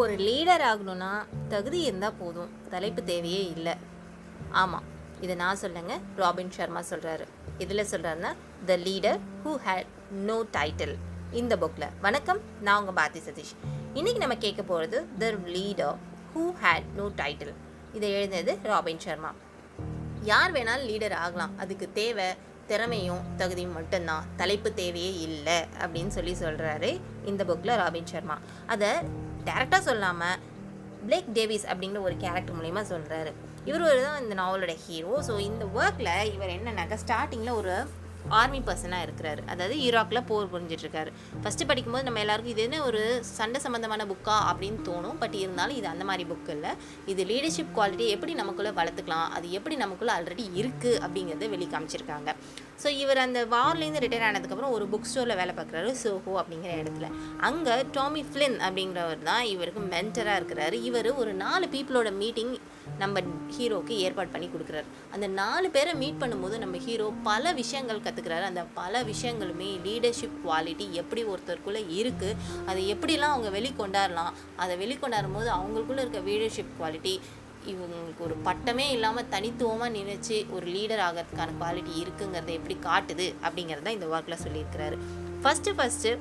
ஒரு லீடர் ஆகணும்னா தகுதி இருந்தால் போதும். தலைப்பு தேவையே இல்லை. ஆமாம் இதை நான் சொல்லுங்க ராபின் சர்மா சொல்கிறாரு இதில் சொல்கிறாருன்னா the leader who had no title இந்த புக்கில் வணக்கம் நான் உங்கள் பாரதி சதீஷ். இன்றைக்கி நம்ம கேட்க போகிறது the leader who had no title இதை எழுதினது ராபின் சர்மா யார் வேணாலும் லீடர் ஆகலாம். அதுக்கு தேவை திறமையும் தகுதியும் மட்டும்தான். தலைப்பு தேவையே இல்லை அப்படின்னு சொல்லி சொல்கிறாரு இந்த புக்கில் ராபின் சர்மா. அதை டேரெக்டாக சொல்லாமல் பிளேக் டேவிஸ் அப்படிங்கிற ஒரு கேரக்டர் மூலிமா சொல்கிறாரு இவர் ஒரு தான் இந்த நாவலோட ஹீரோ ஸோ இந்த ஒர்க்கில் இவர் என்னன்னாக்கா ஸ்டார்டிங்கில் ஒரு ஆர்மி பர்சனாக இருக்கிறாரு. அதாவது ஈராக்கில் போர் புரிஞ்சிட்ருக்காரு. ஃபஸ்ட்டு படிக்கும்போது நம்ம எல்லாருக்கும் இது என்ன ஒரு சண்டை சம்மந்தமான புக்கா அப்படின்னு தோணும். பட் இருந்தாலும் இது அந்த மாதிரி புக் இல்லை. இது லீடர்ஷிப் குவாலிட்டி எப்படி நமக்குள்ளே வளர்த்துக்கலாம்? அது எப்படி நமக்குள்ளே ஆல்ரெடி இருக்குது அப்படிங்கிறத வெளி காமிச்சிருக்காங்க ஸோ இவர் அந்த வார்லேருந்து ரிட்டையர் ஆனதுக்கப்புறம் ஒரு புக் ஸ்டோரில் வேலை பார்க்குறாரு சோஹோ அப்படிங்கிற இடத்துல. அங்கே டாமி ஃப்ளின் அப்படிங்கிறவர் தான் இவருக்கு மென்டராக இருக்கிறாரு. இவர் ஒரு நாலு பீப்புளோட மீட்டிங் நம்ம ஹீரோக்கு ஏற்பாடு பண்ணி கொடுக்குறாரு. அந்த நாலு பேரை மீட் பண்ணும்போது நம்ம ஹீரோ பல விஷயங்கள் கற்றுக்கிறாரு அந்த பல விஷயங்களுமே லீடர்ஷிப் குவாலிட்டி எப்படி ஒருத்தருக்குள்ளே இருக்குது அதை எப்படிலாம் அவங்க வெளிக்கொண்டாடலாம் அதை வெளிக்கொண்டாடும் போது அவங்களுக்குள்ளே இருக்க லீடர்ஷிப் குவாலிட்டி இவங்களுக்கு ஒரு பட்டமே இல்லாமல் தனித்துவமாக நினைச்சு ஒரு லீடர் ஆகிறதுக்கான குவாலிட்டி இருக்குங்கிறத எப்படி காட்டுது அப்படிங்கிறத இந்த ஒர்க்கில் சொல்லியிருக்கிறாரு. ஃபஸ்ட்டு ஃபஸ்ட்டு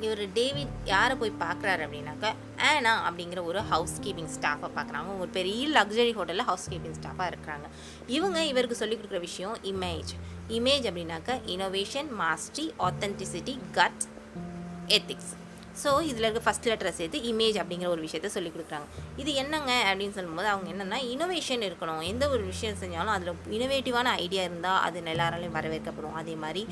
இவர் டேவிட் யாரை போய் பார்க்குறாரு அப்படின்னாக்கா ஆனா அப்படிங்கிற ஒரு ஹவுஸ் கீப்பிங் ஸ்டாஃபை பார்க்குறாங்க ஒரு பெரிய லக்ஸரி ஹோட்டலில் ஹவுஸ் கீப்பிங் ஸ்டாஃபாக இருக்கிறாங்க. இவங்க இவருக்கு சொல்லிக் கொடுக்குற விஷயம் இமேஜ் இமேஜ் அப்படின்னாக்கா innovation mastery authenticity guts ethics so இதில் இருக்க ஃபஸ்ட் லெட்டரை சேர்த்து இமேஜ் அப்படிங்கிற ஒரு விஷயத்த சொல்லி கொடுக்குறாங்க. இது என்னங்க அப்படின்னு சொல்லும்போது அவங்க என்னென்னா இனோவேஷன் இருக்கணும். எந்த ஒரு விஷயம் செஞ்சாலும் அதில் இனோவேட்டிவான ஐடியா இருந்தால் அது எல்லாராலையும் வரவேற்கப்படும். அதே மாதிரி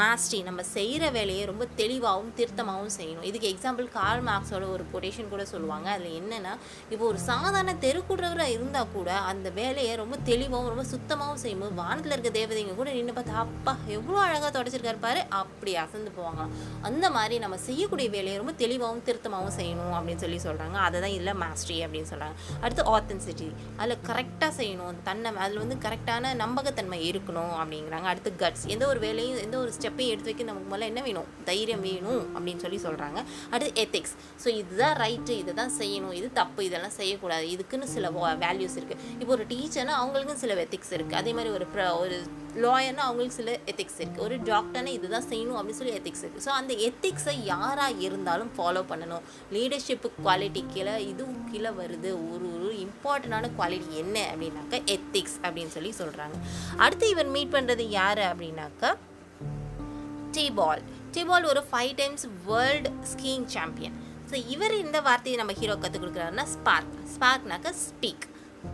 மாஸ்டி நம்ம செய்கிற வேலையை ரொம்ப தெளிவாகவும் திருத்தமாகவும் செய்யணும். இதுக்கு எக்ஸாம்பிள் கால் மார்க்ஸோட ஒரு கொட்டேஷன் கூட சொல்லுவாங்க. அதில் என்னென்னா இப்போ ஒரு சாதாரண தெருக்குறவராக இருந்தால் கூட அந்த வேலையை ரொம்ப தெளிவாகவும் ரொம்ப சுத்தமாகவும் செய்யும்போது வானத்தில் இருக்க தேவதைங்க கூட நின்று பார்த்தா அப்பா எவ்வளோ அழகாக தொடச்சிருக்காரு பாரு அப்படி அசந்து போவாங்களாம். அந்த மாதிரி நம்ம செய்யக்கூடிய வேலையை ரொம்ப தெளிவாகவும் திருத்தமாகவும் செய்யணும் அப்படின்னு சொல்லி சொல்கிறாங்க அதை தான் இதில் மாஸ்ட்ரி அப்படின்னு சொல்கிறாங்க அடுத்து ஆத்தென்சிட்டி அதில் கரெக்டாக செய்யணும். தன்னை அதில் வந்து கரெக்டான நம்பகத்தன்மை இருக்கணும் அப்படிங்கிறாங்க. அடுத்து கட்ஸ் எந்த ஒரு வேலையும் எந்த ஒரு ஸ்டெப்பையும் எடுத்து வைக்க நமக்கு முதல்ல என்ன வேணும்? தைரியம் வேணும் அப்படின்னு சொல்லி சொல்கிறாங்க அடுத்து எத்திக்ஸ் ஸோ இதுதான் ரைட்டு இதை தான் செய்யணும். இது தப்பு இதெல்லாம் செய்யக்கூடாது. இதுக்குன்னு சில வேல்யூஸ் இருக்குது இப்போ ஒரு டீச்சர்னால் அவங்களுக்கும் சில எத்திக்ஸ் இருக்குது அதே மாதிரி ஒரு ப்ர ஒரு லாயர்னா அவங்களுக்கு சில எத்திக்ஸ் இருக்குது ஒரு டாக்டர்னா இதுதான் செய்யணும் அப்படின்னு சொல்லி எத்திக்ஸ் இருக்குது ஸோ அந்த எத்திக்ஸை யாராக இருந்தாலும் ஃபாலோ பண்ணணும். லீடர்ஷிப் குவாலிட்டி கீழே இதுவும் கீழே வருது. ஒரு ஒரு இம்பார்ட்டண்டான குவாலிட்டி என்ன அப்படின்னாக்கா எத்திக்ஸ் அப்படின்னு சொல்லி சொல்கிறாங்க அடுத்து இவர் மீட் பண்ணுறது யார் அப்படின்னாக்கா டீபால் டீபால் ஒரு five times world skiing champion so இவர் இந்த வார்த்தையை நம்ம ஹீரோ கற்றுக் கொடுக்குறாருன்னா spark ஸ்பார்க்னாக்கா speak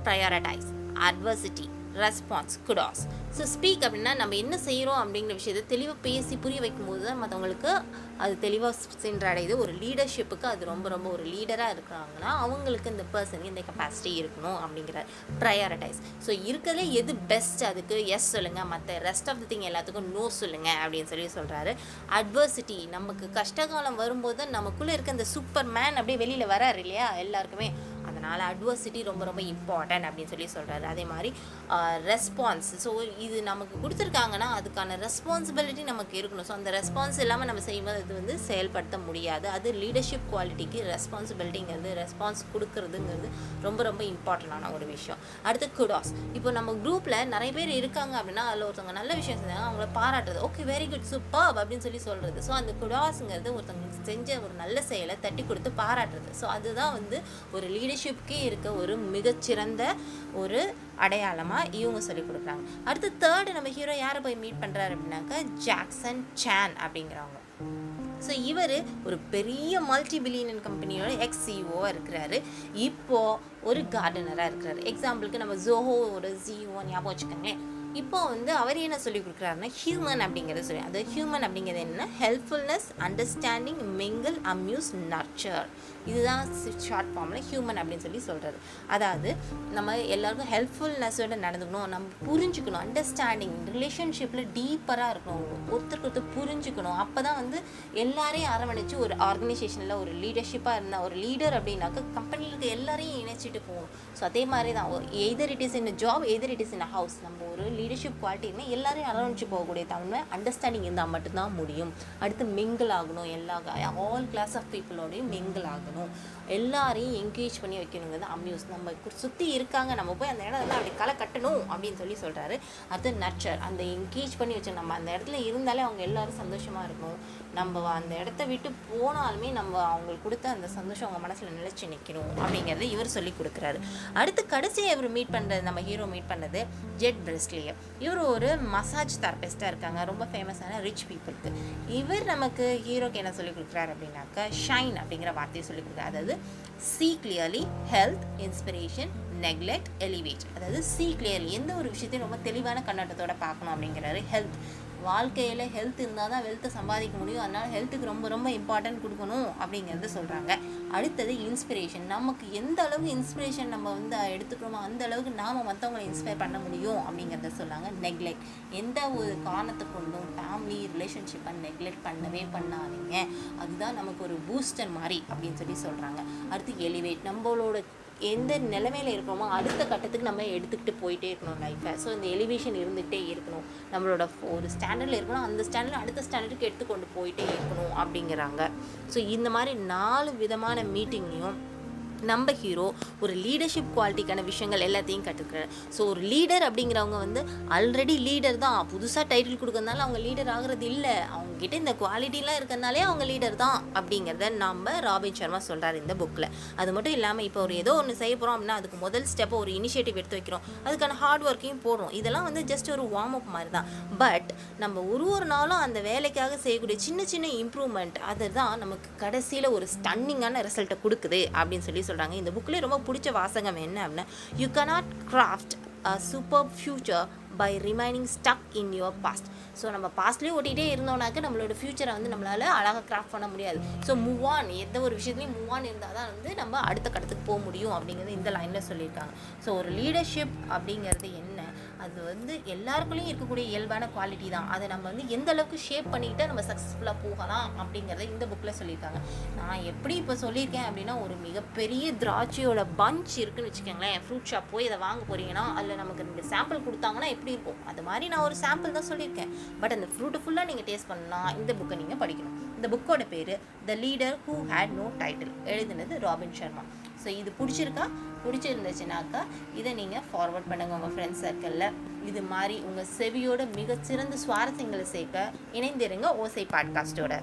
prioritize adversity response kudos so speak அப்படின்னா நம்ம என்ன செய்கிறோம் அப்படிங்கிற விஷயத்தை தெளிவாக பேசி புரிய வைக்கும்போது தான் மற்றவங்களுக்கு அது தெளிவாக சென்றடையுது. ஒரு லீடர்ஷிப்புக்கு அது ரொம்ப ரொம்ப ஒரு லீடராக இருக்கிறாங்கன்னா அவங்களுக்கு இந்த பர்சனுக்கு இந்த கெப்பாசிட்டி இருக்கணும் அப்படிங்கிற ப்ரையாரிட்டைஸ் ஸோ இருக்கிறதுல எது பெஸ்ட் அதுக்கு? எஸ் சொல்லுங்கள் மற்ற ரெஸ்ட் ஆஃப் தி திங் எல்லாத்துக்கும் நோ சொல்லுங்கள் அப்படின்னு சொல்லி சொல்கிறாரு அட்வர்சிட்டி நமக்கு கஷ்டகாலம் வரும்போது நமக்குள்ளே இருக்க இந்த சூப்பர் மேன் அப்படியே வெளியில் வராரு இல்லையா? எல்லாருக்குமே. அதனால் அட்வர்சிட்டி ரொம்ப ரொம்ப இம்பார்ட்டன்ட் அப்படின்னு சொல்லி சொல்கிறாரு அதே மாதிரி ரெஸ்பான்ஸ் ஸோ இது நமக்கு கொடுத்துருக்காங்கன்னா அதுக்கான ரெஸ்பான்சிபிலிட்டி நமக்கு இருக்கணும். ஸோ அந்த ரெஸ்பான்ஸ் இல்லாமல் நம்ம செய்யும்போது அது வந்து செயல்படுத்த முடியாது. அது லீடர்ஷிப் குவாலிட்டிக்கு ரெஸ்பான்சிபிலிட்டிங்கிறது ரெஸ்பான்ஸ் கொடுக்குறதுங்கிறது ரொம்ப ரொம்ப இம்பார்ட்டண்டான ஒரு விஷயம். அடுத்து குடாஸ் இப்போ நம்ம குரூப்பில் நிறைய பேர் இருக்காங்க அப்படின்னா அதில் ஒருத்தவங்க நல்ல விஷயம் செஞ்சாங்க அவங்கள பாராட்டுறது ஓகே வெரி குட் சூப்பர் அப்படின்னு சொல்லி சொல்கிறது ஸோ அந்த குடாஸுங்கிறது ஒருத்தவங்களுக்கு செஞ்ச ஒரு நல்ல செயலை தட்டி கொடுத்து பாராட்டுறது. ஸோ அதுதான் வந்து ஒரு லீடர்ஷிப் லீடர்ஷிப்கே இருக்க ஒரு மிகச்சிறந்த ஒரு அடையாளமாக இவங்க சொல்லி கொடுக்குறாங்க. அடுத்து தேர்டு நம்ம ஹீரோ யாரை போய் மீட் பண்ணுறாரு அப்படின்னாக்கா ஜாக்சன் சான் அப்படிங்கிறவங்க. ஸோ இவர் ஒரு பெரிய மல்டி பில்லியன் கம்பெனியோட எக்ஸ் சிஇஓவாக இருக்கிறாரு. இப்போது ஒரு கார்டனராக இருக்கிறாரு. எக்ஸாம்பிளுக்கு நம்ம ஜோஹோவோட ஜிஓ ஞாபகம் வச்சுக்கோங்களேன். இப்போ வந்து அவர் என்ன சொல்லி கொடுக்குறாருன்னா ஹியூமன் அப்படிங்கிறத சொல்லி. அது ஹியூமன் அப்படிங்கிறது என்ன helpfulness understanding mingle amuse nurture இதுதான் ஷார்ட் ஃபார்மில் ஹியூமன் அப்படின்னு சொல்லி சொல்கிறது அதாவது நம்ம எல்லாருக்கும் ஹெல்ப்ஃபுல்னஸோட நடந்துக்கணும். நம்ம புரிஞ்சுக்கணும். அண்டர்ஸ்டாண்டிங் ரிலேஷன்ஷிப்பில் டீப்பராக இருக்கணும். ஒருத்தருக்கு ஒருத்தர் புரிஞ்சுக்கணும். அப்போ தான் வந்து எல்லாரையும் அரவணைச்சு ஒரு ஆர்கனைசேஷனில் ஒரு லீடர்ஷிப்பாக இருந்தால் ஒரு லீடர் அப்படின்னாக்க கம்பெனியில் இருக்க எல்லாரையும் இணைச்சிட்டு போகணும். ஸோ அதே மாதிரி தான் either it is in job either it is in house நம்ம ஒரு லீடர்ஷிப் குவாலிட்டியுமே எல்லாரையும் அரவணைச்சு போகக்கூடிய தன்மை அண்டர்ஸ்டாண்டிங் இருந்தால் மட்டும்தான் முடியும். அடுத்து மிங்கிள் ஆகணும். எல்லா ஆல் கிளாஸ் ஆஃப் பீப்புளோடையும் மிங்கிள் ஆகணும். எல்லாரையும் என்கரேஜ் பண்ணி வைக்கணுங்கிறது அம்யூஸ் நம்ம சுற்றி இருக்காங்க நம்ம போய் அந்த இடத்துல அப்படி களை கட்டணும் அப்படின்னு சொல்லி சொல்கிறாரு அடுத்து நச்சர் அந்த என்கேஜ் பண்ணி வச்சு நம்ம அந்த இடத்துல இருந்தாலே அவங்க எல்லாரும் சந்தோஷமாக இருக்கும் நம்ம அந்த இடத்த விட்டு போனாலுமே நம்ம அவங்களுக்கு கொடுத்த அந்த சந்தோஷம் அவங்க மனசில் நிலச்சி நிற்கணும் அப்படிங்கிறத இவர் சொல்லி கொடுக்குறாரு. அடுத்து கடைசியாக இவர் மீட் பண்ணுறது நம்ம ஹீரோ மீட் பண்ணது ஜெட் பிரெஸ்லியர் இவர் ஒரு மசாஜ் தெரபிஸ்ட்டாக இருக்காங்க. ரொம்ப ஃபேமஸான ரிச் பீப்புளுக்கு இவர் நமக்கு ஹீரோக்கு என்ன சொல்லிக் கொடுக்குறாரு அப்படின்னாக்கா ஷைன் அப்படிங்கிற வார்த்தையை சொல்லி கொடுக்குறாரு. அதாவது see clearly health inspiration neglect elevate அதாவது சி கிளியர்லி எந்த ஒரு விஷயத்தையும் ரொம்ப தெளிவான கண்ணோட்டத்தோட பார்க்கணும் அப்படிங்கிறாரு ஹெல்த் வாழ்க்கையில் ஹெல்த் இருந்தால் தான் வெல்த்தை சம்பாதிக்க முடியும். அதனால் ஹெல்த்துக்கு ரொம்ப ரொம்ப இம்பார்ட்டன்ட் கொடுக்கணும் அப்படிங்கிறது சொல்கிறாங்க அடுத்தது இன்ஸ்பிரேஷன் நமக்கு எந்த அளவுக்கு இன்ஸ்பிரேஷன் நம்ம வந்து எடுத்துக்கிறோமோ அந்த அளவுக்கு நாம் மற்றவங்களை இன்ஸ்பயர் பண்ண முடியும் அப்படிங்கிறத சொல்லாங்க. நெக்லெக்ட் எந்த ஒரு காரணத்தை கொண்டும் ஃபேமிலி ரிலேஷன்ஷிப்பை நெக்லெக்ட் பண்ணவே பண்ணாதீங்க. அதுதான் நமக்கு ஒரு பூஸ்டர் மாதிரி அப்படின்னு சொல்லி சொல்கிறாங்க அடுத்து எலிவேட் நம்மளோட எந்த நிலைமையில் இருக்கிறோமோ அடுத்த கட்டத்துக்கு நம்ம எடுத்துக்கிட்டு போயிட்டே இருக்கணும் லைஃப்பை ஸோ இந்த எலிவேஷன் இருந்துகிட்டே இருக்கணும். நம்மளோட ஒரு ஸ்டாண்டர்டில் இருக்கணும். அந்த ஸ்டாண்டர்ட் அடுத்த ஸ்டாண்டர்டுக்கு எடுத்துக்கொண்டு போயிட்டே இருக்கணும் அப்படிங்கிறாங்க. ஸோ இந்த மாதிரி நாலு விதமான மீட்டிங்லையும் நம்ம ஹீரோ ஒரு லீடர்ஷிப் குவாலிட்டிக்கான விஷயங்கள் எல்லாத்தையும் கற்றுக்கிறார் ஸோ ஒரு லீடர் அப்படிங்கிறவங்க வந்து ஆல்ரெடி லீடர் தான். புதுசாக டைட்டில் கொடுக்கறதுனால அவங்க லீடர் ஆகிறது இல்லை. அவங்கக்கிட்ட இந்த குவாலிட்டிலாம் இருக்கிறதுனாலே அவங்க லீடர் தான் அப்படிங்கிறத நம்ம ராபின் சர்மா சொல்கிறார் இந்த புக்கில் அது மட்டும் இல்லாமல் இப்போ ஒரு ஏதோ ஒன்று செய்ய போகிறோம் அப்படின்னா அதுக்கு முதல் ஸ்டெப்பை ஒரு இனிஷியேட்டிவ் எடுத்து வைக்கிறோம். அதுக்கான ஹார்ட் ஒர்க்கையும் போடுறோம். இதெல்லாம் வந்து ஜஸ்ட் ஒரு வார்ம் அப் மாதிரி தான். பட் நம்ம ஒரு ஒரு நாளும் அந்த வேலைக்காக செய்யக்கூடிய சின்ன சின்ன இம்ப்ரூவ்மெண்ட் அதுதான் நமக்கு கடைசியில் ஒரு ஸ்டன்னிங்கான ரிசல்ட்டை கொடுக்குது அப்படின்னு சொல்லி சொல்கிறாங்க இந்த புக்கில் ரொம்ப பிடிச்ச வாசகம் என்ன அப்படின்னா you cannot craft a super future by remaining stuck in your past so நம்ம பாஸ்ட்லேயே ஓட்டிகிட்டே இருந்தோம்னாக்க நம்மளோட ஃப்யூச்சரை வந்து நம்மளால் அழகாக கிராஃப்ட் பண்ண முடியாது. ஸோ மூவ் ஆன் எந்த ஒரு விஷயத்துலையும் மூவ் ஆன் இருந்தால் தான் வந்து நம்ம அடுத்த கட்டத்துக்கு போக முடியும் அப்படிங்கிறது இந்த லைனில் சொல்லியிருக்காங்க. ஸோ ஒரு லீடர்ஷிப் அப்படிங்கிறது என்ன? அது வந்து எல்லாருக்குள்ளேயும் இருக்கக்கூடிய இயல்பான குவாலிட்டி தான். அதை நம்ம வந்து எந்த அளவுக்கு ஷேப் பண்ணிக்கிட்டு நம்ம சக்ஸஸ்ஃபுல்லாக போகலாம் அப்படிங்கிறத இந்த புக்கில் சொல்லியிருக்காங்க. நான் எப்படி இப்போ சொல்லியிருக்கேன் அப்படின்னா ஒரு மிகப்பெரிய திராட்சையோட பஞ்ச் இருக்குன்னு வச்சுக்கோங்களேன். ஃப்ரூட் ஷாப் போய் அதை வாங்க போறீங்கன்னா அதில் நமக்கு ரெண்டு சாம்பிள் கொடுத்தாங்கன்னா எப்படி இருக்கும்? அது மாதிரி நான் ஒரு சாம்பிள் தான் சொல்லியிருக்கேன். பட் அந்த ஃப்ரூட்டு ஃபுல்லாக நீங்கள் டேஸ்ட் பண்ணலாம் இந்த புக்கை நீங்கள் படிக்கணும். இந்த புக்கோட பேர் the leader who had no title எழுதினது ராபின் சர்மா ஸோ இது பிடிச்சிருக்கா? பிடிச்சிருந்துச்சுனாக்கா இதை நீங்கள் ஃபார்வர்ட் பண்ணுங்கள் உங்கள் ஃப்ரெண்ட்ஸ் சர்க்கிளில் இது மாதிரி உங்கள் செவியோட மிகச்சிறந்த சுவாரஸ்யங்களை சேர்க்க இணைந்திருங்க ஓசை பாட்காஸ்ட்டோட